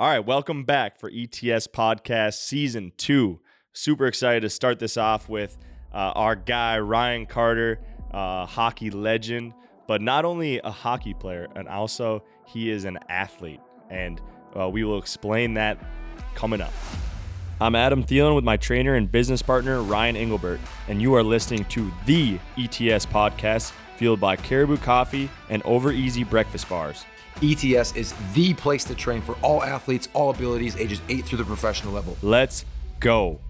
All right, welcome back for ETS Podcast Season 2. Super excited to start this off with uh, our guy, Ryan Carter, uh, hockey legend, but not only a hockey player, and also he is an athlete. And uh, we will explain that coming up. I'm Adam Thielen with my trainer and business partner, Ryan Englebert, and you are listening to the ETS Podcast, fueled by Caribou Coffee and Over Easy Breakfast Bars. ETS is the place to train for all athletes, all abilities, ages 8 through the professional level. Let's go.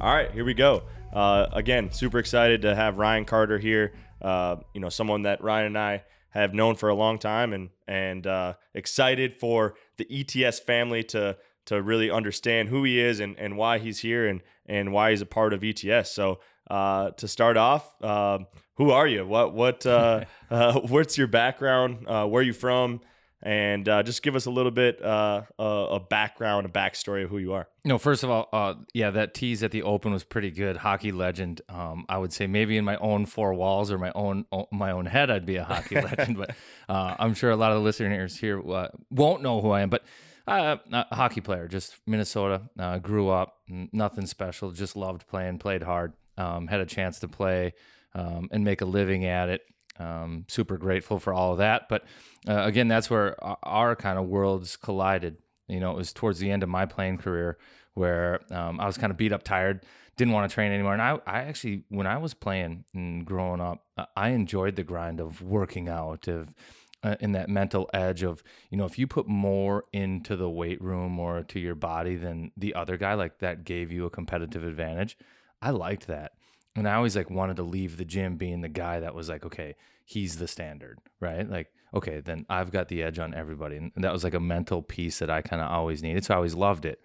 All right, here we go. Uh, again, super excited to have Ryan Carter here. Uh, you know, someone that Ryan and I have known for a long time, and and uh, excited for the ETS family to to really understand who he is and, and why he's here and and why he's a part of ETS. So uh, to start off, uh, who are you? What what uh, uh, what's your background? Uh, where are you from? And uh, just give us a little bit uh, a, background, a backstory of who you are. No, first of all, uh, yeah, that tease at the open was pretty good. Hockey legend. Um, I would say maybe in my own four walls or my own my own head, I'd be a hockey legend. But uh, I'm sure a lot of the listeners here uh, won't know who I am. But uh, a hockey player, just Minnesota. Uh, grew up, nothing special. Just loved playing, played hard. Um, had a chance to play um, and make a living at it. Um, super grateful for all of that. But uh, again, that's where our, our, kind of worlds collided. You know, it was towards the end of my playing career where um, I was kind of beat up, tired, didn't want to train anymore. And I, I actually, when I was playing and growing up, I enjoyed the grind of working out, of uh, in that mental edge of you know if you put more into the weight room or to your body than the other guy like that gave you a competitive advantage i liked that and I always like wanted to leave the gym being the guy that was like, okay, he's the standard, right? Like, okay, then I've got the edge on everybody. And that was like a mental piece that I kind of always needed. So I always loved it.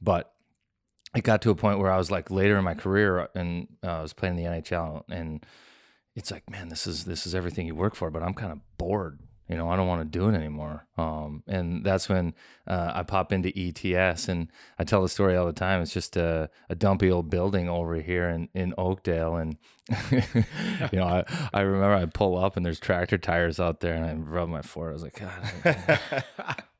But it got to a point where I was like later in my career and uh, I was playing the NHL and it's like, man, this is this is everything you work for, but I'm kind of bored you know, I don't want to do it anymore. Um, and that's when uh, I pop into ETS and I tell the story all the time. It's just a, a dumpy old building over here in, in Oakdale. And, you know, I, I remember I pull up and there's tractor tires out there and I rub my forehead. I was like, God,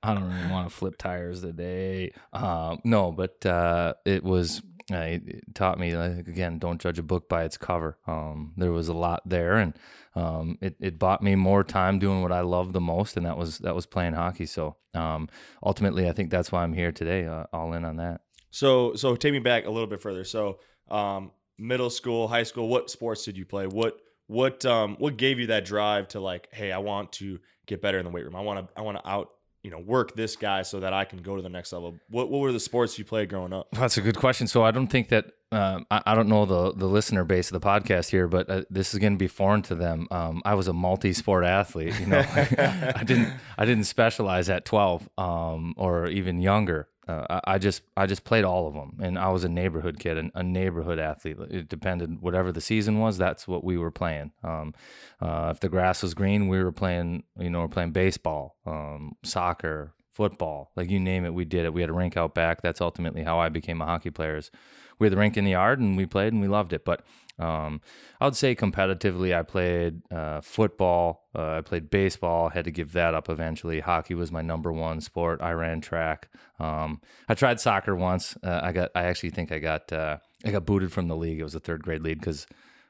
I, don't really want to flip tires today. Um, no, but uh, it was uh, it taught me like, again don't judge a book by its cover. Um, there was a lot there and um, it, it bought me more time doing what i love the most and that was that was playing hockey. So um, ultimately i think that's why i'm here today uh, all in on that. So so take me back a little bit further. So um, middle school high school what sports did you play? What what um, what gave you that drive to like hey i want to get better in the weight room. I want to i want to out you know work this guy so that I can go to the next level? What what were the sports you played growing up? That's a good question. So I don't think that um, I, I, don't know the the listener base of the podcast here, but uh, this is going to be foreign to them. Um, I was a multi sport athlete. You know, I didn't I didn't specialize at twelve um, or even younger. Uh, I, I, just I just played all of them, and I was a neighborhood kid, and a neighborhood athlete. It depended whatever the season was. That's what we were playing. Um, uh, if the grass was green, we were playing. You know, we're playing baseball, um, soccer, football, like you name it, we did it. We had a rink out back. That's ultimately how I became a hockey player. Is we had the rink in the yard, and we played, and we loved it. But um, I would say competitively, I played uh, football, uh, I played baseball, had to give that up eventually. Hockey was my number one sport. I ran track. Um, I tried soccer once. Uh, I got, I actually think I got, uh, I got booted from the league. It was a third grade league because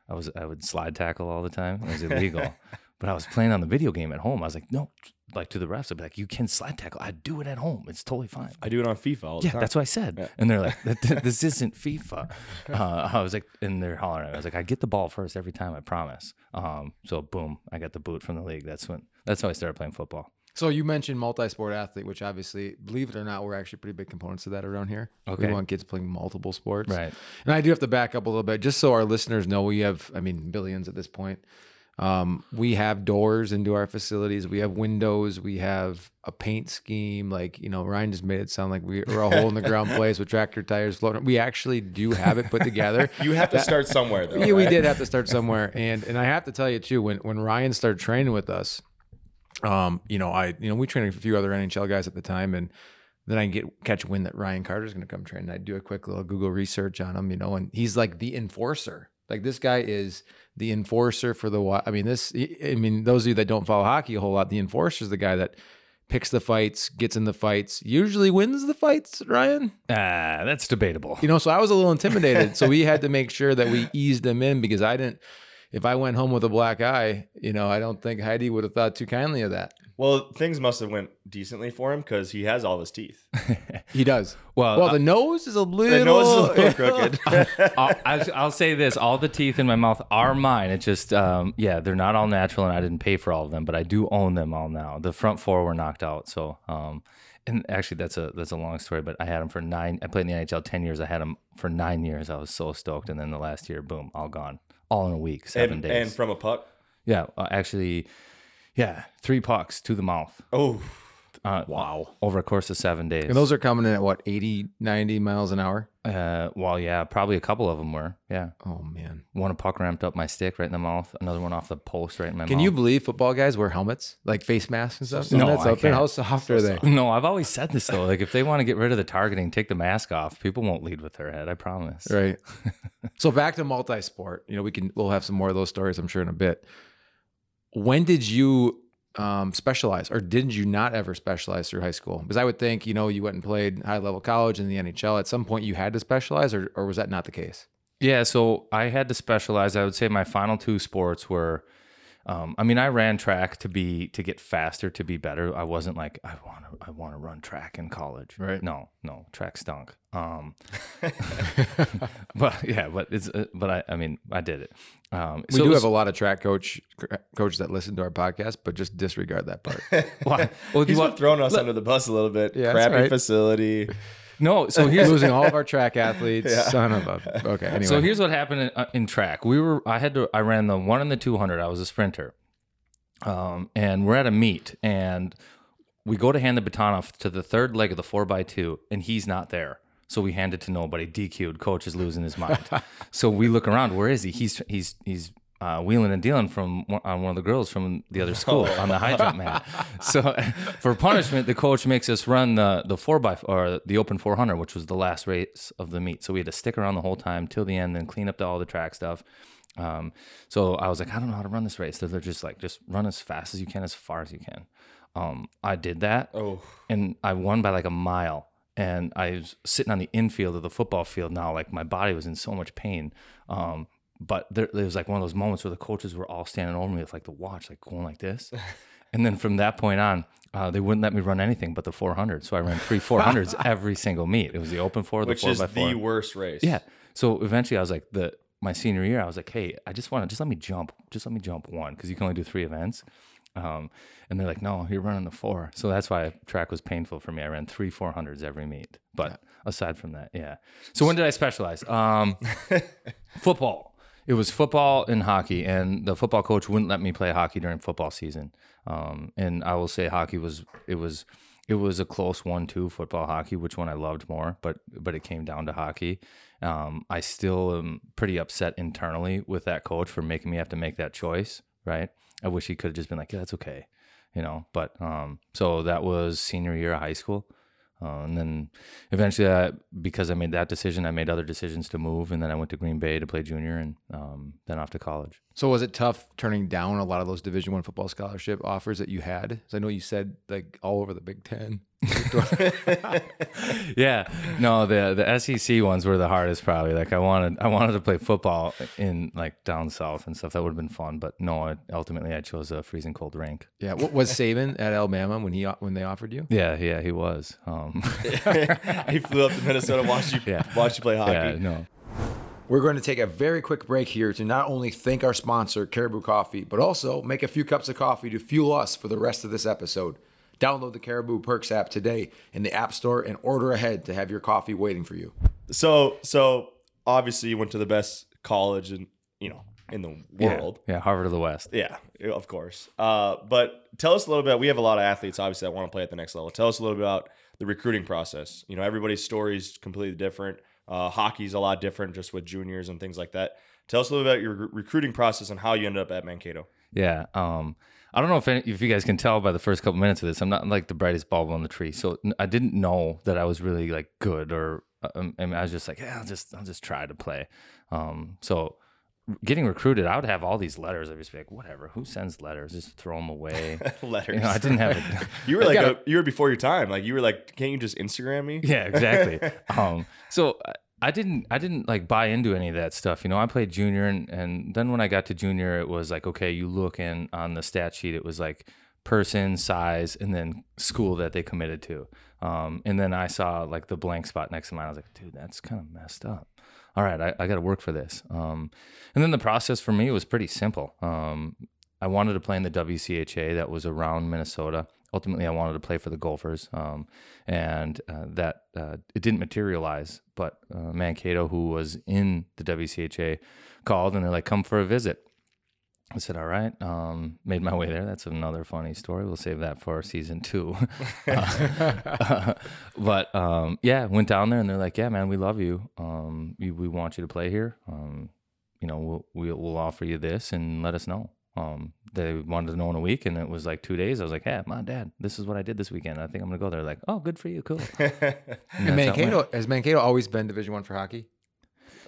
I was, I would slide tackle all the time. It was illegal. but I was playing on the video game at home. I was like, no, like to the refs, I'd be like, "You can slide tackle. I do it at home. It's totally fine. I do it on FIFA all the yeah, time." that's what I said. Yeah. And they're like, "This isn't FIFA." Uh, I was like, and they're hollering. I was like, "I get the ball first every time. I promise." Um, so boom, I got the boot from the league. That's when. That's how I started playing football. So you mentioned multi-sport athlete, which obviously, believe it or not, we're actually pretty big components of that around here. Okay. We want kids playing multiple sports. Right. And I do have to back up a little bit, just so our listeners know we have, I mean, billions at this point. Um, we have doors into our facilities. We have windows. We have a paint scheme. Like you know, Ryan just made it sound like we are a hole in the ground place with tractor tires floating. We actually do have it put together. you have to that, start somewhere, though. Yeah, right? we did have to start somewhere, and and I have to tell you too, when when Ryan started training with us, um, you know, I you know we trained a few other NHL guys at the time, and then I get catch wind that Ryan Carter is going to come train. And I do a quick little Google research on him, you know, and he's like the enforcer. Like this guy is the enforcer for the. I mean, this. I mean, those of you that don't follow hockey a whole lot, the enforcer is the guy that picks the fights, gets in the fights, usually wins the fights, Ryan. Ah, that's debatable. You know, so I was a little intimidated. so we had to make sure that we eased him in because I didn't if I went home with a black eye, you know, I don't think Heidi would have thought too kindly of that. Well, things must have went decently for him because he has all his teeth. He does. Well, Well, uh, the nose is a little. The nose is a little crooked. I'll, I'll, I'll say this: all the teeth in my mouth are mine. It just, um, yeah, they're not all natural, and I didn't pay for all of them, but I do own them all now. The front four were knocked out, so. Um, and actually, that's a that's a long story, but I had them for nine. I played in the NHL ten years. I had them for nine years. I was so stoked, and then the last year, boom, all gone, all in a week, seven and, days. and from a puck. yeah, uh, actually, yeah, three pucks to the mouth. Oh, Uh, wow! Over a course of seven days. And those are coming in at what, 80, 90 miles an hour? uh, well, yeah, probably a couple of them were. Yeah, Oh, man. one a puck ramped up my stick right in the mouth. Another one off the post right in my Can mouth. you believe football guys wear helmets, like face masks and stuff? No, that's I up there. can't. How soft are they? No, I've always said this though. Like, if they want to get rid of the targeting, take the mask off. People won't lead with their head. I promise. Right. so back to multi-sport. You know, we can we'll have some more of those stories, I'm sure, in a bit. When did you um, specialize, or did you not ever specialize through high school? Because I would think, you know, you went and played high level college in the NHL. At some point, you had to specialize, or or was that not the case? Yeah. So I had to specialize. I would say my final two sports were. Um, I mean, I ran track to be to get faster, to be better. I wasn't like I want to. I want to run track in college. Right. No, no, track stunk. Um, but yeah, but it's uh, but I. I mean, I did it. Um, We so it do was- have a lot of track coach coaches that listen to our podcast, but just disregard that part. Why? Well, he's you been want, throwing us under the bus a little bit. Yeah, Crappy right. facility. No. So here's losing all of our track athletes. Son of a. Okay. Anyway. So here's what happened in, uh, in track. We were I had to I ran the 1 and the 200. I was a sprinter. Um and we're at a meet and we go to hand the baton off to the third leg of the 4x2 and he's not there. So we hand it to nobody. DQ'd. Coach is losing his mind. so we look around. Where is he? He's he's he's uh, wheeling and dealing from one- on one of the girls from the other school on the high jump mat. So for punishment, the coach makes us run the the four by or the open 400, which was the last race of the meet. So we had to stick around the whole time till the end, then clean up the, all the track stuff. Um, so I was like, I don't know how to run this race. So they're just like, just run as fast as you can, as far as you can. Um, I did that Oh, and I won by like a mile. And I was sitting on the infield of the football field now, like my body was in so much pain. Um, but there, there was like one of those moments where the coaches were all standing over me with like the watch, like going like this. and then from that point on, uh, they wouldn't let me run anything but the 400. So I ran three 400s every single meet. It was the open four, the which four is by four. the worst race. Yeah. So eventually I was like, the my senior year, I was like, hey, I just want to just let me jump, just let me jump one because you can only do three events. Um, and they're like, no, you're running the four. So that's why track was painful for me. I ran three 400s every meet. But aside from that, yeah. So when did I specialize? Um, football. It was football and hockey, and the football coach wouldn't let me play hockey during football season. Um, and I will say hockey was it was it was a close one-two football hockey, which one I loved more, but but it came down to hockey. Um, I still am pretty upset internally with that coach for making me have to make that choice. Right? I wish he could have just been like, yeah, that's okay, you know. But um, so that was senior year of high school. Uh, and then eventually, I, because I made that decision, I made other decisions to move. And then I went to Green Bay to play junior and um, then off to college. So was it tough turning down a lot of those Division One football scholarship offers that you had? Because I know you said like all over the Big Ten. yeah, no, the the SEC ones were the hardest probably. Like I wanted I wanted to play football in like down south and stuff. That would have been fun, but no. I, ultimately, I chose a freezing cold rank. yeah. What was Saban at Alabama when he when they offered you? Yeah, yeah, he was. Um, he flew up to Minnesota, watched you, Yeah. watched you play hockey. yeah, no. We're going to take a very quick break here to not only thank our sponsor, Caribou Coffee, but also make a few cups of coffee to fuel us for the rest of this episode. Download the Caribou Perks app today in the App Store and order ahead to have your coffee waiting for you. So, so obviously you went to the best college and you know in the world. Yeah, yeah, Harvard of the West. Yeah, of course. Uh, but tell us a little bit. We have a lot of athletes, obviously, that want to play at the next level. Tell us a little bit about the recruiting process. You know, everybody's story is completely different. Uh, hockey's a lot different, just with juniors and things like that. Tell us a little about your re- recruiting process and how you ended up at Mankato. Yeah. Um, I don't know if any, if you guys can tell by the first couple minutes of this, I'm not like the brightest bulb on the tree. So I didn't know that I was really like good, or um, I, mean, I was just like, yeah, I'll just I'll just try to play. Um, so getting recruited, I would have all these letters. I'd just be like, whatever, who sends letters? Just throw them away. Letters. You know, I didn't have it. You were like a, you were before your time. Like you were like, can't you just Instagram me? Yeah, exactly. um, so I- I didn't, I didn't like buy into any of that stuff. You know, I played junior, and, and then when I got to junior, it was like, okay, you look in on the stat sheet, it was like person, size, and then school that they committed to. Um, and then I saw like the blank spot next to mine. I was like, dude, that's kind of messed up. All right, I, I got to work for this. Um, and then the process for me was pretty simple. Um, I wanted to play in the WCHA that was around Minnesota. Ultimately, I wanted to play for the Gophers, um, and uh, that uh, it didn't materialize. But uh, Mankato, who was in the WCHA, called and they're like, "Come for a visit." I said, "All right." Um, made my way there. That's another funny story. We'll save that for season two. Uh, but um, yeah, went down there and they're like, "Yeah, man, we love you. Um, we, we want you to play here. Um, you know, we'll, we'll we'll offer you this and let us know." Um, they wanted to know in a week, and it was like two days. I was like, "Hey, mom, dad, this is what I did this weekend. I think I'm gonna go." They're like, "Oh, good for you, cool." And And that's how it went. Mankato has Mankato always been Division One for hockey?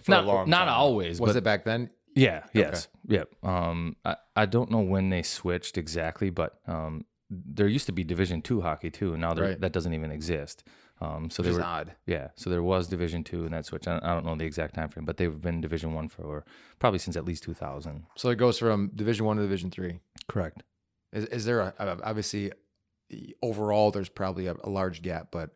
For a not long not time. always, Was but it back then? Yeah. Yes. Yep. Um, I, I don't know when they switched exactly, but um, there used to be Division two hockey too, and now Right. that doesn't even exist. Um, so Which they were odd. yeah. So there was Division two, and that switched. I, I don't know the exact time frame, but they've been Division one for probably since at least two thousand. So it goes from Division One to Division Three. Correct. Is, is there a, a- obviously overall there's probably a, a large gap, but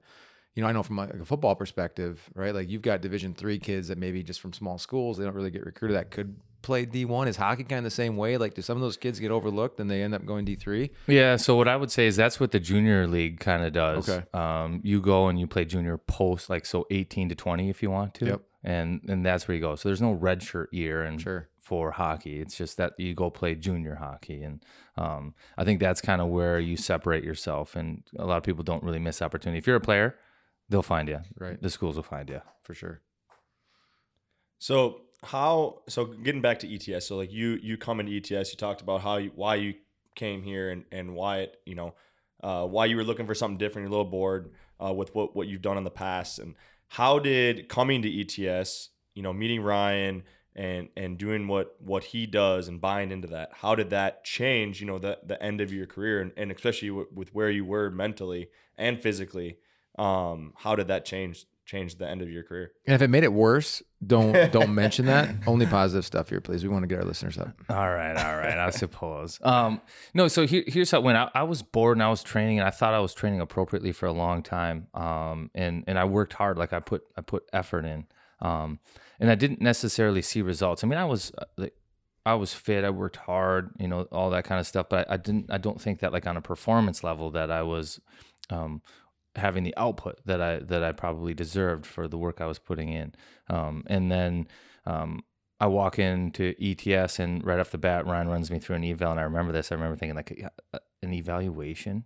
you know I know from a football perspective, right? Like you've got Division Three kids that maybe just from small schools they don't really get recruited that could play D one. Is hockey kind of the same way? Like do some of those kids get overlooked and they end up going D three? Yeah, so what I would say is that's what the junior league kind of does. Okay. Um, you go and you play junior post, like so 18 to 20 if you want to. Yep. And and that's where you go. So there's no red shirt year and Sure. for hockey. It's just that you go play junior hockey, and um, I think that's kind of where you separate yourself. And a lot of people don't really miss opportunity. If you're a player, they'll find you. Right. The schools will find you. For sure. So how? So getting back to ETS. So like you you come into ETS. You talked about how you why you came here and and why it you know uh, why you were looking for something different. You're a little bored uh, with what what you've done in the past. And how did coming to ETS, you know, meeting Ryan and and doing what what he does and buying into that, how did that change? You know, the the end of your career and, and especially with, with where you were mentally and physically. Um, how did that change change the end of your career? And if it made it worse, don't don't mention that. Only positive stuff here, please. We want to get our listeners up. All right, all right. I suppose. Um, no, so here, here's how when I, I was bored and I was training and I thought I was training appropriately for a long time. Um, and and I worked hard, like I put I put effort in. Um, and I didn't necessarily see results. I mean, I was uh, like, I was fit. I worked hard, you know, all that kind of stuff. But I, I didn't. I don't think that like on a performance level that I was. Um, having the output that I that I probably deserved for the work I was putting in. Um, and then um, I walk into ETS and right off the bat, Ryan runs me through an eval, and I remember this. I remember thinking like uh, an evaluation,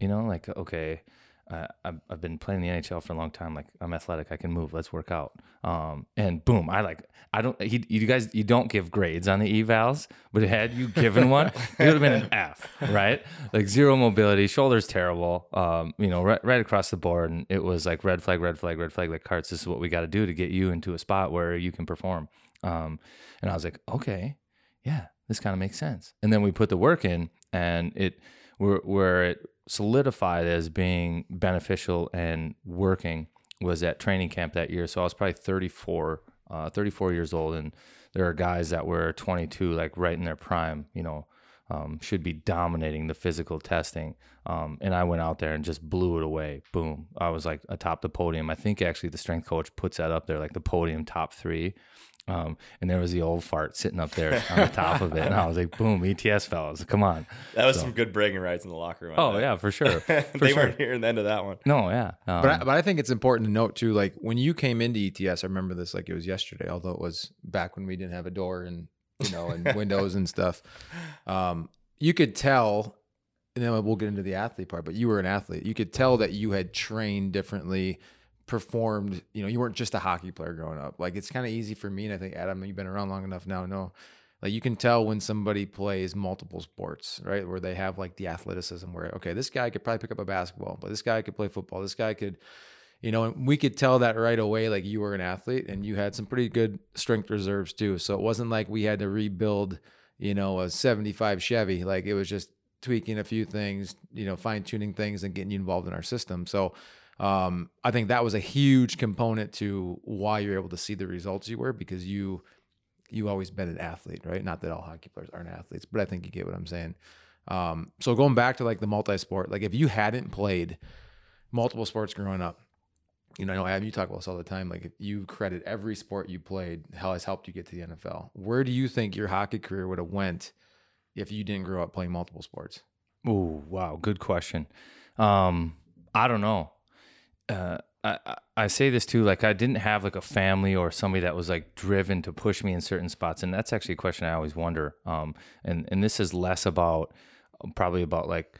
you know, like okay. Uh, I've, I've been playing the NHL for a long time. Like I'm athletic, I can move. Let's work out. Um, and boom, I like. I don't. He, you guys, you don't give grades on the evals, but had you given one, it would have been an F, right? Like zero mobility, shoulders terrible. Um, you know, right, right across the board, and it was like red flag, red flag, red flag. Like carts, this is what we got to do to get you into a spot where you can perform. Um, and I was like, okay, yeah, this kind of makes sense. And then we put the work in, and it where it solidified as being beneficial and working was at training camp that year. So I was probably 34, uh, 34 years old, and there are guys that were 22, like right in their prime, you know, um, should be dominating the physical testing. Um, and I went out there and just blew it away. Boom. I was like atop the podium. I think actually the strength coach puts that up there, like the podium top three. Um, and there was the old fart sitting up there on the top of it. And I was like, boom, ETS fellas, come on. That was some good bragging rights in the locker room. Oh, bet. yeah, for sure. For they sure. weren't hearing the end of that one. No, yeah. Um, But I, but I think it's important to note too, like when you came into ETS, I remember this like it was yesterday, although it was back when we didn't have a door and you know and windows and stuff. Um, you could tell, and then we'll get into the athlete part. But you were an athlete. You could tell that you had trained differently, performed. You know, you weren't just a hockey player growing up. Like it's kind of easy for me, and I think Adam, you've been around long enough now. No, like you can tell when somebody plays multiple sports, right? Where they have like the athleticism where, okay, this guy could probably pick up a basketball, but this guy could play football. This guy could, you know, and we could tell that right away. Like you were an athlete and you had some pretty good strength reserves too. So it wasn't like we had to rebuild, you know, a 75 Chevy. Like it was just tweaking a few things, you know, fine tuning things and getting you involved in our system. So um, I think that was a huge component to why you're able to see the results you were because you you always been an athlete, right? Not that all hockey players aren't athletes, but I think you get what I'm saying. Um, so going back to like the multi-sport, like if you hadn't played multiple sports growing up, you know, I know Adam, you talk about this all the time. Like if you credit every sport you played, how has helped you get to the NFL. Where do you think your hockey career would have went if you didn't grow up playing multiple sports? Ooh, wow, good question. Um, I don't know. Uh, I, I- say this too, like I didn't have like a family or somebody that was like driven to push me in certain spots, and that's actually a question I always wonder. Um, and and this is less about probably about like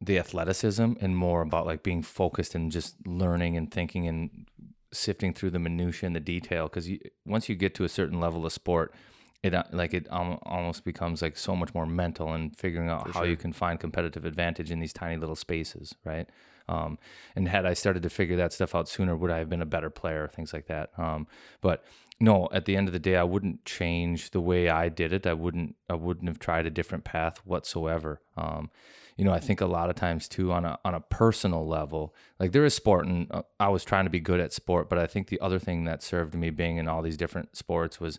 the athleticism and more about like being focused and just learning and thinking and sifting through the minutia and the detail. Because once you get to a certain level of sport, it uh, like it al- almost becomes like so much more mental and figuring out how you can find competitive advantage in these tiny little spaces, right? Um, and had I started to figure that stuff out sooner, would I have been a better player? Things like that. Um, but no, at the end of the day, I wouldn't change the way I did it. I wouldn't. I wouldn't have tried a different path whatsoever. Um, you know, I think a lot of times too on a on a personal level, like there is sport, and uh, I was trying to be good at sport, but I think the other thing that served me being in all these different sports was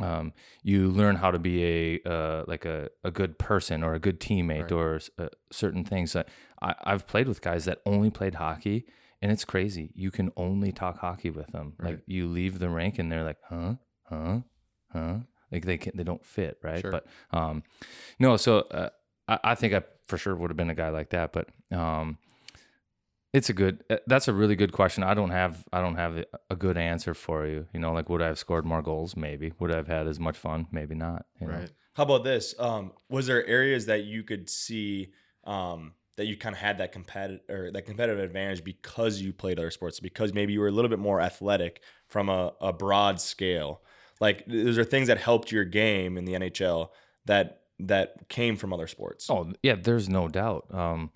um, you learn how to be a uh, like a, a good person or a good teammate or uh, certain things. I, I've played with guys that only played hockey, and it's crazy. You can only talk hockey with them. Like you leave the rink, and they're like, "Huh, huh, huh." Like they can, they don't fit right. Sure. But um, no. So uh, I, I think I for sure would have been a guy like that. But um, it's a good. uh, That's a really good question. I don't have. I don't have a- a good answer for you. You know, like would I have scored more goals? Maybe. Would I have had as much fun? Maybe not. you know? Right. How about this? Um, was there areas that you could see um, that you kind of had that competitive or that competitive advantage because you played other sports? Because maybe you were a little bit more athletic from a, a broad scale. Like, those are things that helped your game in the NHL that that came from other sports. Oh yeah, there's no doubt. Um,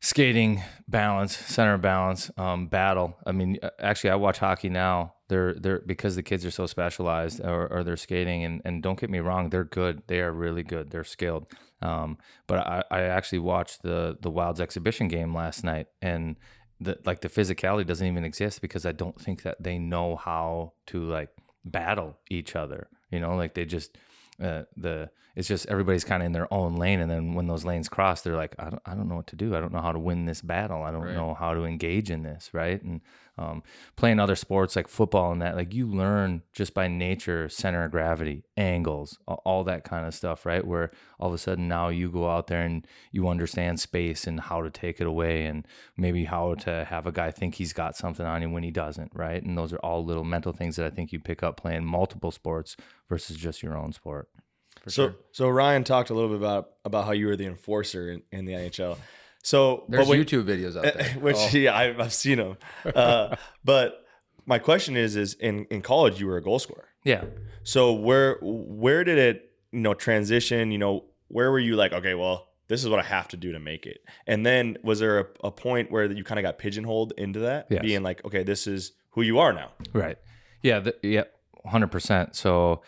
skating, balance, center balance, um, battle. I mean, uh, actually, I watch hockey now. They're they're because the kids are so specialized, or, or they're skating. And and don't get me wrong, they're good. They are really good. They're skilled. Um, but I, I actually watched the the Wilds exhibition game last night, and the like the physicality doesn't even exist because I don't think that they know how to like battle each other. You know, like they just uh, the it's just everybody's kind of in their own lane, and then when those lanes cross, they're like, I don't, I don't know what to do. I don't know how to win this battle. I don't Right. know how to engage in this, right? And um, playing other sports like football and that, like you learn just by nature, center of gravity, angles, all that kind of stuff, right? Where all of a sudden now you go out there and you understand space and how to take it away, and maybe how to have a guy think he's got something on you when he doesn't, right? And those are all little mental things that I think you pick up playing multiple sports versus just your own sport. So, so Ryan talked a little bit about about how you were the enforcer in, in the NHL. So, There's when- YouTube videos out there. which Oh, yeah, I've, I've seen them. Uh, but my question is, is in in college you were a goal scorer. Yeah. So where where did it you know transition? You know where were you like okay, well this is what I have to do to make it. And then was there a, a point where you kind of got pigeonholed into that, Yes. being like okay, this is who you are now. Right. Yeah. The, yeah. Hundred percent. So,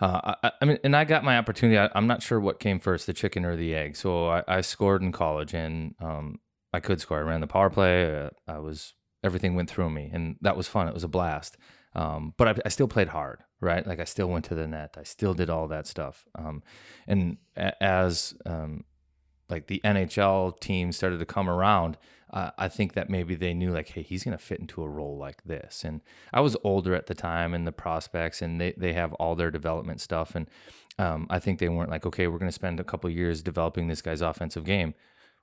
uh, I, I mean, and I got my opportunity. I, I'm not sure what came first, the chicken or the egg. So I, I scored in college, and um, I could score. I ran the power play. Uh, I was everything went through me, and that was fun. It was a blast. Um, but I, I still played hard, right? Like I still went to the net. I still did all that stuff. Um, and a, as um, like the NHL team started to come around, uh, I think that maybe they knew like, hey, he's gonna fit into a role like this. And I was older at the time, and the prospects, and they they have all their development stuff, and um, I think they weren't like, okay, we're gonna spend a couple years developing this guy's offensive game.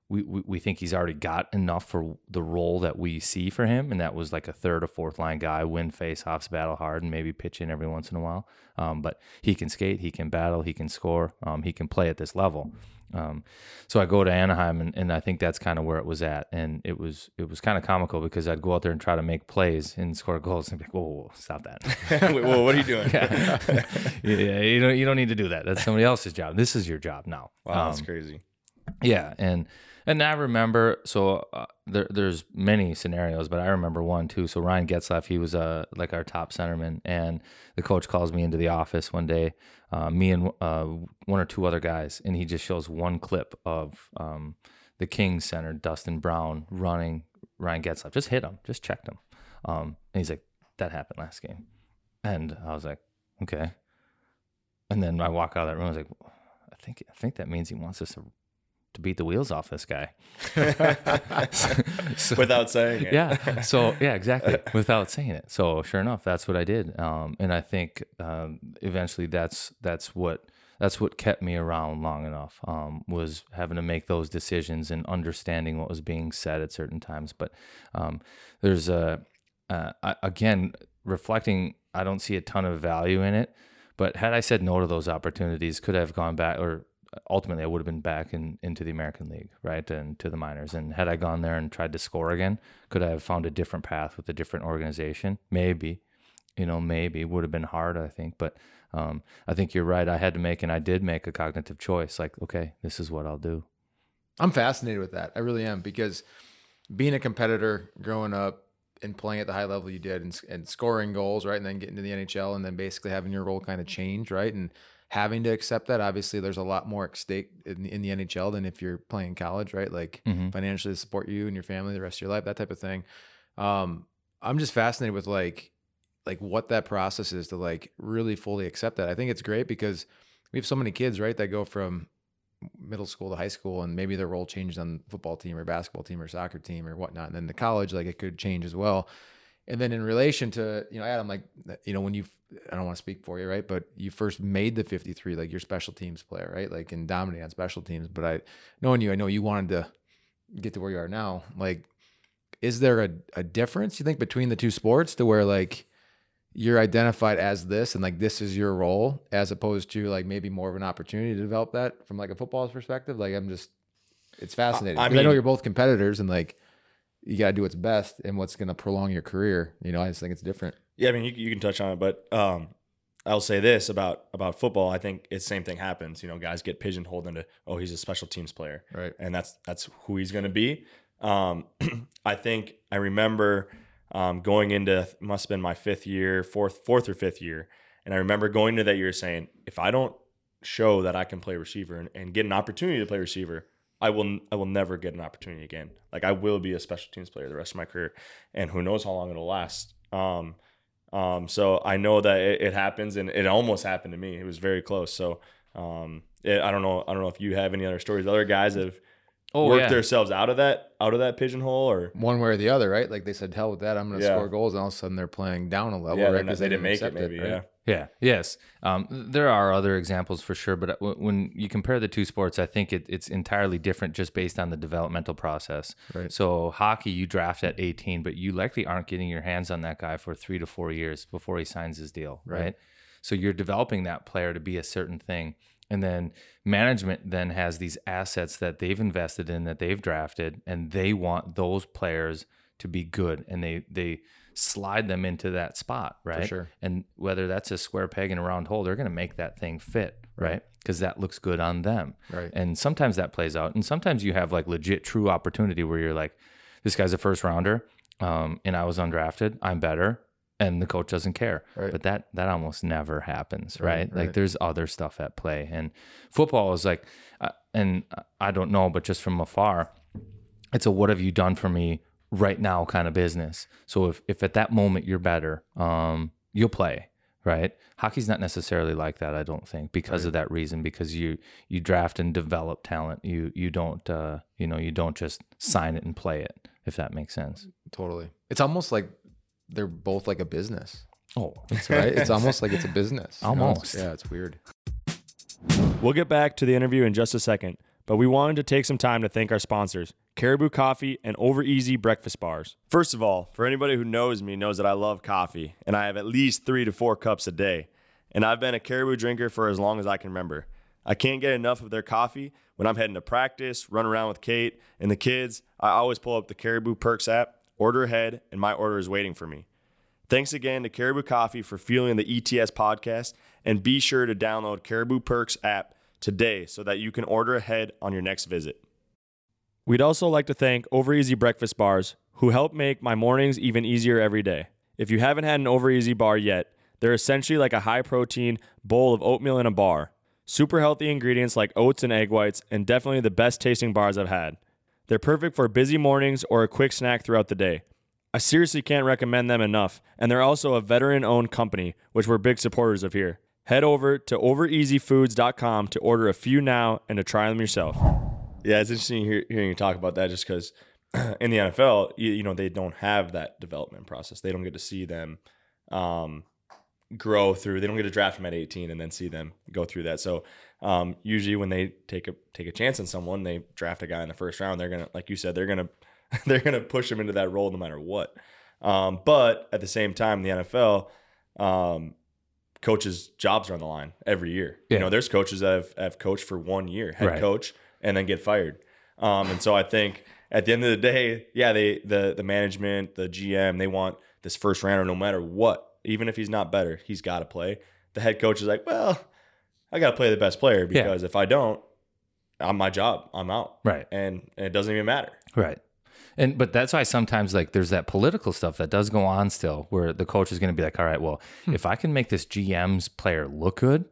We, we, we think he's already got enough for the role that we see for him, and that was like a third or fourth line guy, win face offs, battle hard, and maybe pitch in every once in a while. Um, but he can skate, he can battle, he can score, um, he can play at this level. Um, so I go to Anaheim, and, and I think that's kind of where it was at, and it was it was kind of comical because I'd go out there and try to make plays and score goals, and be like, whoa, whoa, whoa, stop that. Wait, whoa, what are you doing? yeah. yeah, you don't you don't need to do that. That's somebody else's job. This is your job now. Wow, that's Um, crazy. Yeah, and and I remember so uh, there there's many scenarios, but I remember one too. So Ryan Getzlaf, he was uh like our top centerman, and the coach calls me into the office one day, uh, me and uh, one or two other guys, and he just shows one clip of um, the Kings center Dustin Brown running Ryan Getzlaf, just hit him, just checked him, um, and he's like, that happened last game, and I was like, okay, and then I walk out of that room, I was like, I think I think that means he wants us to to beat the wheels off this guy. So- Without saying it. yeah. So yeah, exactly. Without saying it. So sure enough, that's what I did. Um, and I think um, eventually that's that's what that's what kept me around long enough. Um, was having to make those decisions and understanding what was being said at certain times. But um, there's a uh, I, again reflecting. I don't see a ton of value in it. But had I said no to those opportunities, could I have gone back or ultimately I would have been back in into the American League, right, and to the minors. And had I gone there and tried to score again, could I have found a different path with a different organization? Maybe, you know, maybe would have been hard, I think. But um, I think you're right. I had to make, and I did make a cognitive choice. Like, okay, this is what I'll do. I'm fascinated with that. I really am because being a competitor growing up and playing at the high level you did and, and scoring goals, right? And then getting to the NHL and then basically having your role kind of change, right? And having to accept that. Obviously, there's a lot more at stake in, in the NHL than if you're playing college, right? Like Mhm. financially support you and your family the rest of your life, that type of thing. Um, I'm just fascinated with like like what that process is to like really fully accept that. I think it's great because we have so many kids, right, that go from middle school to high school and maybe their role changes on football team or basketball team or soccer team or whatnot. And then to college, like it could change as well. And then in relation to, you know, Adam, like, you know, when you, I don't want to speak for you, right? But you first made the 53, like your special teams player, right? Like and dominate on special teams. But I, knowing you, I know you wanted to get to where you are now. Like, is there a, a difference, you think, between the two sports to where like you're identified as this and like this is your role as opposed to like maybe more of an opportunity to develop that from like a football's perspective? Like, I'm just, it's fascinating. I 'Cause I know you're both competitors and like, you got to do what's best and what's going to prolong your career. You know, I just think it's different. Yeah, I mean, you, you can touch on it, but um, I'll say this about about football. I think it's same thing happens. You know, guys get pigeonholed into, oh, he's a special teams player, Right. and that's that's who he's going to be. Um, I think I remember um, going into must have been my fifth year, fourth fourth or fifth year, and I remember going to that year saying, if I don't show that I can play receiver and, and get an opportunity to play receiver, I will I will never get an opportunity again. Like I will be a special teams player the rest of my career, and who knows how long it'll last. Um, um, so I know that it, it happens, and it almost happened to me. It was very close. So um, it, I don't know. I don't know if you have any other stories. Other guys have Oh worked yeah. themselves out of that out of that pigeonhole, or One way or the other, right? Like they said, hell with that. I'm going to Yeah. score goals. And all of a sudden they're playing down a level, yeah, right? Because they didn't make it. accept Maybe right? yeah. Yeah. Yes. Um, there are other examples for sure, but w- when you compare the two sports, I think it, it's entirely different just based on the developmental process. Right. So hockey, you draft at 18, but you likely aren't getting your hands on that guy for three to four years before he signs his deal, Right. right? So you're developing that player to be a certain thing. And then management then has these assets that they've invested in that they've drafted, and they want those players to be good, and they they slide them into that spot, right? sure. And whether that's a square peg in a round hole, they're going to make that thing fit, right? Because that looks good on them. Right. And sometimes that plays out, and sometimes you have like legit true opportunity where you're like, this guy's a first rounder, um, and I was undrafted. I'm better, and the coach doesn't care. Right. But that that almost never happens, Right, right? right. Like there's other stuff at play, and football is like, uh, and I don't know, but just from afar, it's a what have you done for me right now kind of business. So if if at that moment you're better, um, you'll play, right? Hockey's not necessarily like that, I don't think, because of that reason. Because you you draft and develop talent. You you don't uh, you know you don't just sign it and play it. If that makes sense. Totally. It's almost like they're both like a business, Oh, it's right? It's almost like it's a business. you know? It's- Almost. Yeah, it's weird. We'll get back to the interview in just a second, but we wanted to take some time to thank our sponsors, Caribou Coffee and Over Easy Breakfast Bars. First of all, for anybody who knows me knows that I love coffee, and I have at least three to four cups a day. And I've been a Caribou drinker for as long as I can remember. I can't get enough of their coffee. When I'm heading to practice, run around with Kate and the kids, I always pull up the Caribou Perks app, order ahead, and my order is waiting for me. Thanks again to Caribou Coffee for fueling the ETS podcast, and be sure to download Caribou Perks app today so that you can order ahead on your next visit. We'd also like to thank Over Easy Breakfast Bars, who help make my mornings even easier every day. If you haven't had an Over Easy bar yet, they're essentially like a high protein bowl of oatmeal in a bar. Super healthy ingredients like oats and egg whites, and definitely the best tasting bars I've had. They're perfect for busy mornings or a quick snack throughout the day. I seriously can't recommend them enough, and they're also a veteran owned company, which we're big supporters of here. Head over to overeasyfoods.com to order a few now and to try them yourself. Yeah, it's interesting hear, hearing you talk about that just because in the NFL, you, you, know, they don't have that development process. They don't get to see them um, grow through. They don't get to draft them at 18 and then see them go through that. So um, usually when they take a take a chance on someone, they draft a guy in the first round. They're gonna, like you said, they're gonna they're gonna push him into that role no matter what. Um, but at the same time, the NFL, um, coaches' jobs are on the line every year. Yeah. You know, there's coaches that have, have coached for one year, head right. coach, and then get fired. Um, and so I think at the end of the day, yeah, they the the management, the GM, they want this first rounder no matter what. Even if he's not better, he's got to play. The head coach is like, well, I got to play the best player because yeah. if I don't, I'm my job. I'm out. Right. And, and it doesn't even matter. Right. And but that's why sometimes like there's that political stuff that does go on still where the coach is going to be like, all right, well, hmm. if I can make this GM's player look good,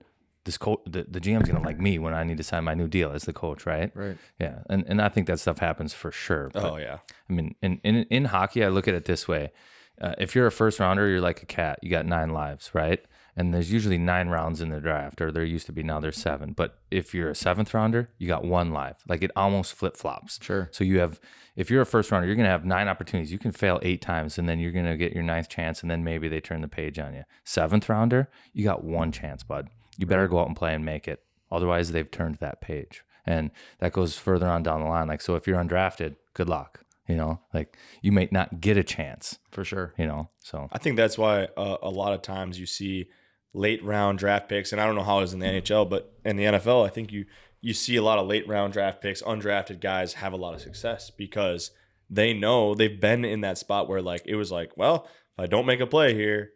this coach, the, the GM's going to like me when I need to sign my new deal as the coach, right? Right. Yeah. And and I think that stuff happens for sure. But, oh yeah. I mean, in in in hockey, I look at it this way: uh, if you're a first rounder, you're like a cat. You got nine lives, right? And there's usually nine rounds in the draft, or there used to be. Now there's seven. But if you're a seventh rounder, you got one live. Like it almost flip flops. Sure. So you have, if you're a first rounder, you're gonna have nine opportunities. You can fail eight times, and then you're gonna get your ninth chance, and then maybe they turn the page on you. Seventh rounder, you got one chance, bud. You better go out and play and make it. Otherwise, they've turned that page, and that goes further on down the line. Like so, if you're undrafted, good luck you know like you may not get a chance for sure you know so i think that's why uh, a lot of times you see late round draft picks, and I don't know how it is in the NHL, but in the NFL, I think you you see a lot of late round draft picks, undrafted guys have a lot of success because they know they've been in that spot where like it was like, well, if I don't make a play here,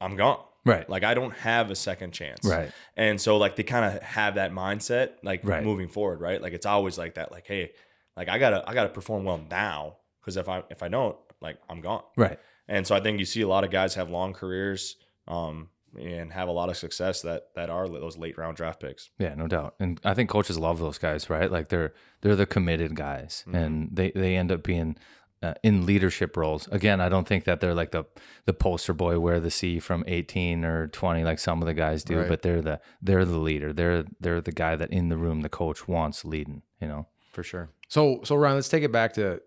I'm gone. Right. Like I don't have a second chance. Right. And so like they kind of have that mindset like right. moving forward, right? Like it's always like that like hey, like I got to I got to perform well now because if I if I don't, like I'm gone. Right. And so I think you see a lot of guys have long careers um and have a lot of success that that are those late round draft picks. Yeah, no doubt. And I think coaches love those guys, right? Like they're they're the committed guys, mm-hmm. and they they end up being uh, in leadership roles. Again, I don't think that they're like the the poster boy wear the C from 18 or 20 like some of the guys do, right. but they're the they're the leader. They're they're the guy that in the room the coach wants leading, you know. For sure. So so Ryan, let's take it back to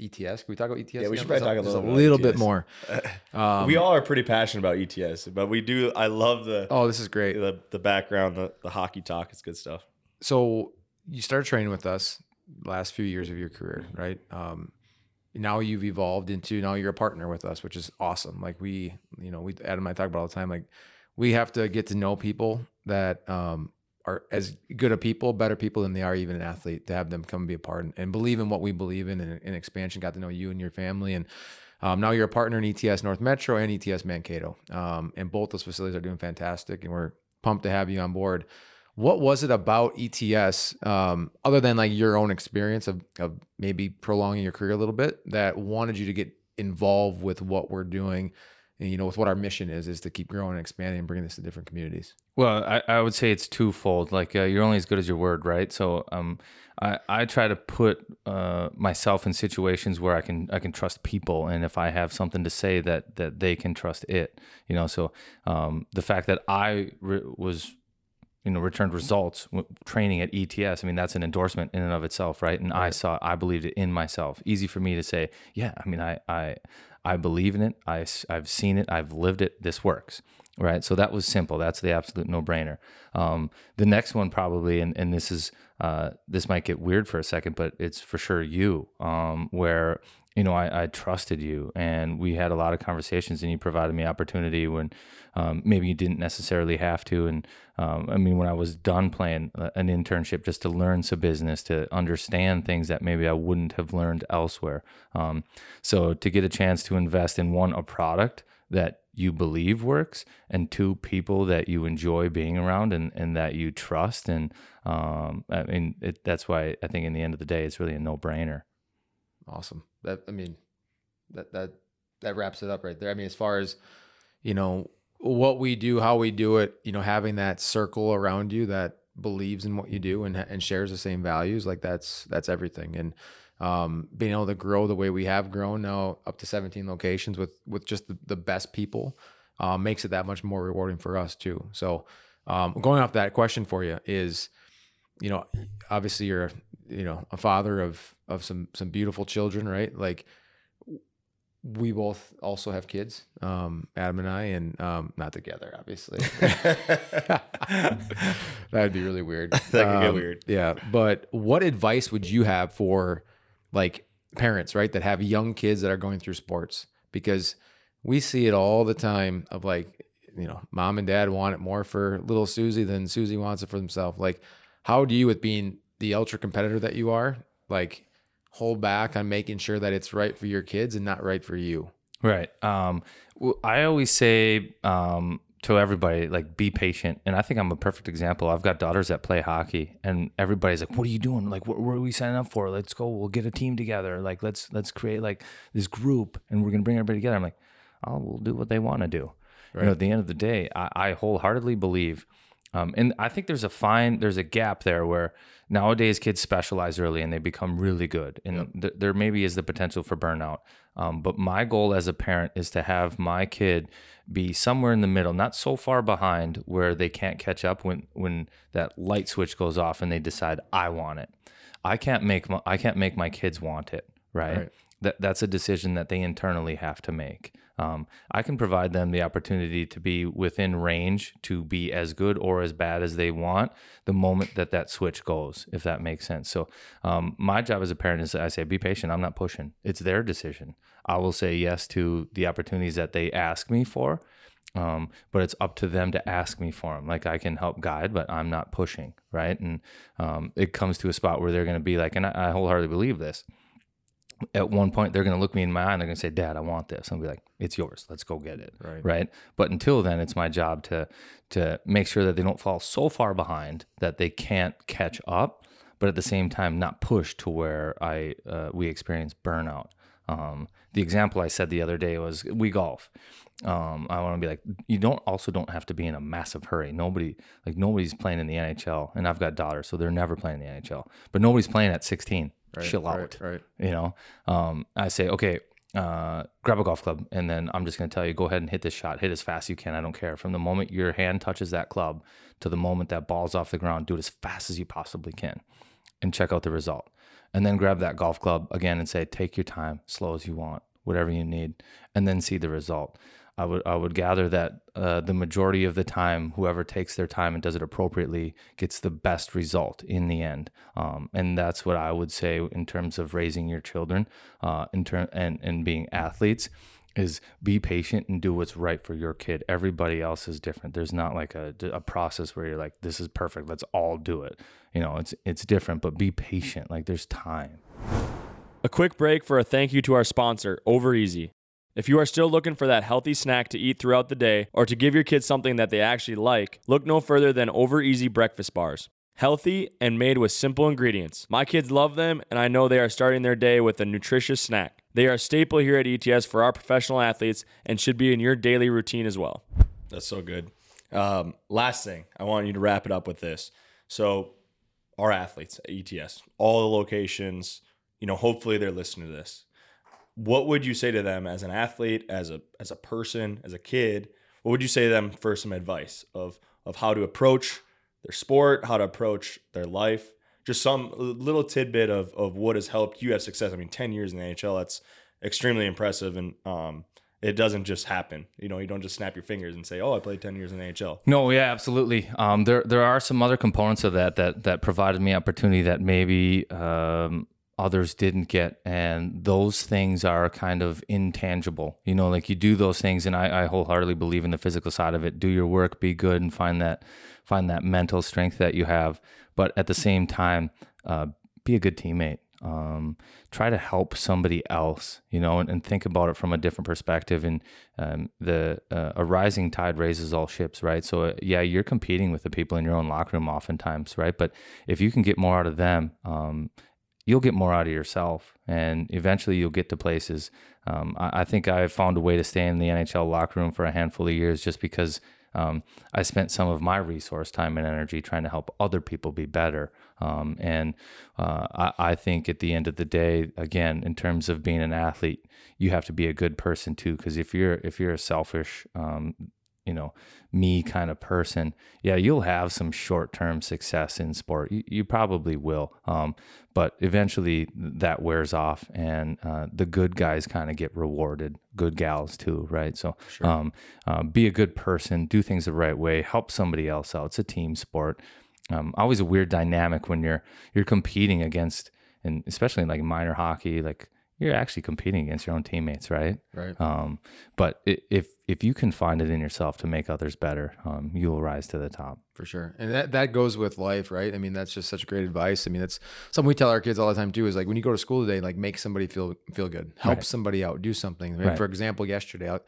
ETS. Can we talk about ETS? Yeah, we should probably talk a little, a little bit more. Um, we all are pretty passionate about ETS, but we do. I love the. Oh, this is great. The the background, the the hockey talk. It's good stuff. So you started training with us last few years of your career, right? Um, now you've evolved into now you're a partner with us, which is awesome. Like we, you know, we Adam and I talk about all the time. Like we have to get to know people that um, are as good a people, better people than they are even an athlete to have them come be a part and, and believe in what we believe in and, and, expansion. Got to know you and your family, and um, now you're a partner in ETS North Metro and ETS Mankato, um, and both those facilities are doing fantastic, and we're pumped to have you on board. What was it about ETS, um, other than like your own experience of, of maybe prolonging your career a little bit, that wanted you to get involved with what we're doing? And, you know, with what our mission is, is to keep growing and expanding and bringing this to different communities. Well, I, I would say it's twofold. Like uh, you're only as good as your word, right? So, um, I, I try to put uh, myself in situations where I can I can trust people, and if I have something to say, that that they can trust it. You know, so um, the fact that I re- was you know returned results training at ETS. I mean that's an endorsement in and of itself, right? And right. I saw I believed it in myself. Easy for me to say, yeah. I mean I I I believe in it. I, I've seen it. I've lived it. This works. Right. So that was simple. That's the absolute no brainer. Um, the next one probably, and, and this is, uh, this might get weird for a second, but it's for sure you, um, where you know, I, I, trusted you and we had a lot of conversations and you provided me opportunity when um, maybe you didn't necessarily have to. And um, I mean, when I was done playing uh, an internship just to learn some business, to understand things that maybe I wouldn't have learned elsewhere. Um, so to get a chance to invest in one, a product that you believe works, and two people that you enjoy being around and, and that you trust. And um, I mean, it, that's why I think in the end of the day, it's really a no brainer. Awesome. That I mean, that that that wraps it up right there. I mean, as far as you know, what we do, how we do it, you know, having that circle around you that believes in what you do and and shares the same values, like that's that's everything. And um, being able to grow the way we have grown now, up to 17 locations with with just the, the best people, uh, makes it that much more rewarding for us too. So, um, going off that question for you is, you know, obviously you're you know a father of of some some beautiful children, right? Like we both also have kids, um, Adam and I, and um, not together, obviously. That'd be really weird. That could get Um, weird. Yeah, but what advice would you have for like parents, right, that have young kids that are going through sports? Because we see it all the time of like, you know, mom and dad want it more for little Susie than Susie wants it for themselves. Like, how do you, with being the ultra competitor that you are, like hold back on making sure that it's right for your kids and not right for you? Right. Um, I always say um, to everybody, like, be patient. And I think I'm a perfect example. I've got daughters that play hockey, and everybody's like, "What are you doing? Like, what, what are we signing up for? Let's go. We'll get a team together. Like, let's let's create like this group, and we're gonna bring everybody together." I'm like, "Oh, we'll do what they want to do." You know, at the end of the day, I, I wholeheartedly believe. Um, and I think there's a fine, there's a gap there where nowadays kids specialize early and they become really good. And th- there maybe is the potential for burnout. Um, but my goal as a parent is to have my kid be somewhere in the middle, not so far behind where they can't catch up when, when that light switch goes off and they decide, I want it. I can't make my, I can't make my kids want it. Right. Right. That, that's a decision that they internally have to make. Um, I can provide them the opportunity to be within range to be as good or as bad as they want the moment that that switch goes, if that makes sense. So, um, my job as a parent is I say, be patient. I'm not pushing. It's their decision. I will say yes to the opportunities that they ask me for, um, but it's up to them to ask me for them. Like I can help guide, but I'm not pushing, right? And um, it comes to a spot where they're going to be like, and I, I wholeheartedly believe this at one point they're going to look me in my eye and they're going to say dad i want this i'll be like it's yours let's go get it Right. right but until then it's my job to to make sure that they don't fall so far behind that they can't catch up but at the same time not push to where i uh, we experience burnout um, the example i said the other day was we golf um, I want to be like, you don't also don't have to be in a massive hurry. Nobody like nobody's playing in the NHL, and I've got daughters, so they're never playing in the NHL. But nobody's playing at 16. Chill right, out Right. you know? Um, i say okay uh, grab a golf club and then i'm just going to tell you go ahead and hit this shot. Hit as fast as you can. I don't care. From the moment your hand touches that club to the moment that ball's off the ground do it as fast as you possibly can and check out the result. And then grab that golf club again and say take your time slow as you want whatever you need and then see the result I would I would gather that uh, the majority of the time, whoever takes their time and does it appropriately gets the best result in the end. Um, and that's what I would say in terms of raising your children, uh, in term and and being athletes, is be patient and do what's right for your kid. Everybody else is different. There's not like a a process where you're like, this is perfect. Let's all do it. You know, it's it's different, but be patient. Like there's time. A quick break for a thank you to our sponsor, Over Easy. If you are still looking for that healthy snack to eat throughout the day or to give your kids something that they actually like, look no further than Over Easy breakfast bars. Healthy and made with simple ingredients. My kids love them, and I know they are starting their day with a nutritious snack. They are a staple here at ETS for our professional athletes and should be in your daily routine as well. That's so good. Um, last thing, I want you to wrap it up with this. So, our athletes at ETS, all the locations, you know, hopefully they're listening to this. What would you say to them as an athlete, as a as a person, as a kid? What would you say to them for some advice of of how to approach their sport, how to approach their life? Just some little tidbit of of what has helped you have success. I mean, ten years in the NHL, that's extremely impressive, and um, it doesn't just happen. You know, you don't just snap your fingers and say, "Oh, I played ten years in the NHL." No, yeah, absolutely. Um, there there are some other components of that that that provided me opportunity that maybe um, others didn't get, and those things are kind of intangible. You know, like you do those things, and I, I wholeheartedly believe in the physical side of it. Do your work, be good, and find that find that mental strength that you have. But at the same time, uh, be a good teammate. um, try to help somebody else, you know, and, and, think about it from a different perspective. And um, the uh, a rising tide raises all ships, right? So uh, yeah, you're competing with the people in your own locker room oftentimes, right? But if you can get more out of them, um, you'll get more out of yourself, and eventually you'll get to places. Um, I, I, think I found a way to stay in the NHL locker room for a handful of years just because um, I spent some of my resource time and energy trying to help other people be better. Um, and uh, I, I, think at the end of the day, again, in terms of being an athlete, you have to be a good person too. Because if you're if you're a selfish, um, you know, me kind of person, yeah, you'll have some short term success in sport. You, you probably will. Um, but eventually that wears off and uh, the good guys kind of get rewarded, good gals too, right? So sure. um, uh, be a good person, do things the right way, help somebody else out. It's a team sport. Um, always a weird dynamic when you're you're competing against, and especially in like minor hockey, like you're actually competing against your own teammates, right? Right. Um, but if if you can find it in yourself to make others better, um, you will rise to the top. For sure, and that that goes with life, right? I mean, that's just such great advice. I mean, that's something we tell our kids all the time too. Is like when you go to school today, like make somebody feel feel good, help right. somebody out, do something. Right? For example, yesterday, I,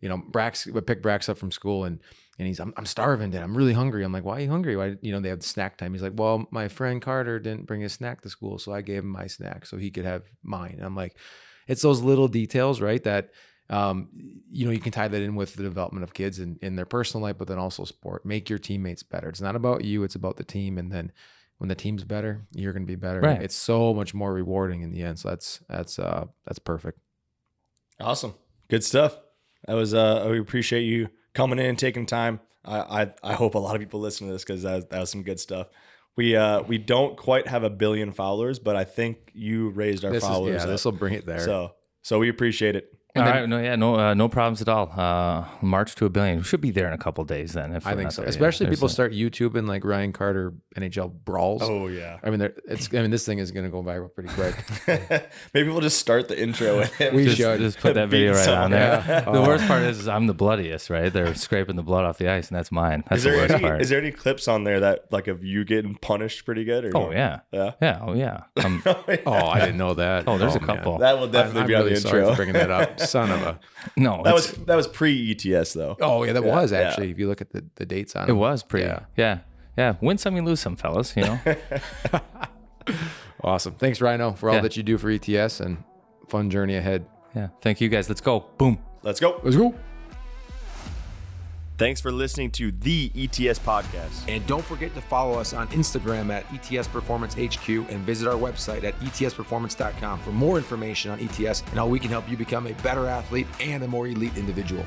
you know, Brax, we picked Brax up from school and and he's I'm, I'm starving dad. I'm really hungry. I'm like why are you hungry? Why you know they have snack time. He's like well my friend carter didn't bring his snack to school so i gave him my snack so he could have mine. And i'm like it's those little details right that um, you know you can tie that in with the development of kids in, in their personal life but then also sport. Make your teammates better. It's not about you it's about the team and then when the team's better you're going to be better. Right. it's so much more rewarding in the end so that's that's uh that's perfect. Awesome. Good stuff. That was uh we appreciate you coming in and taking time. I, I, I hope a lot of people listen to this because that, that was some good stuff. We uh we don't quite have a billion followers, but I think you raised our this followers. Is, yeah, this will bring it there. So so we appreciate it. All then, right, no, yeah, no, uh, no problems at all. Uh, March to a billion. We should be there in a couple days then. If I think so. There, Especially yeah, people start YouTubing like Ryan Carter NHL brawls. Oh yeah. I mean, it's. I mean, this thing is going to go viral pretty quick. Maybe we'll just start the intro with him. we just, should just put that video right on there. Yeah. The oh. worst part is, is, I'm the bloodiest. Right? They're scraping the blood off the ice, and that's mine. That's the worst any, part. Is there any clips on there that like of you getting punished pretty good? Or oh yeah, yeah, yeah. Oh yeah. Um, oh, I didn't know that. Oh, there's oh, a couple. Man. That will definitely I'm, be I'm on really the intro. bringing that up, son of a. No, that was that was pre ETS though. Oh yeah, that yeah, was actually. Yeah. If you look at the, the dates on it, it was pre. Yeah. yeah, yeah. Win some, you lose some, fellas. You know. awesome. Thanks, Rhino, for all that you do for ETS and fun journey ahead. Yeah. Thank you guys. Let's go. Boom. Let's go. Let's go. Thanks for listening to the ETS podcast. And don't forget to follow us on Instagram at ETS Performance HQ and visit our website at etsperformance.com for more information on ETS and how we can help you become a better athlete and a more elite individual.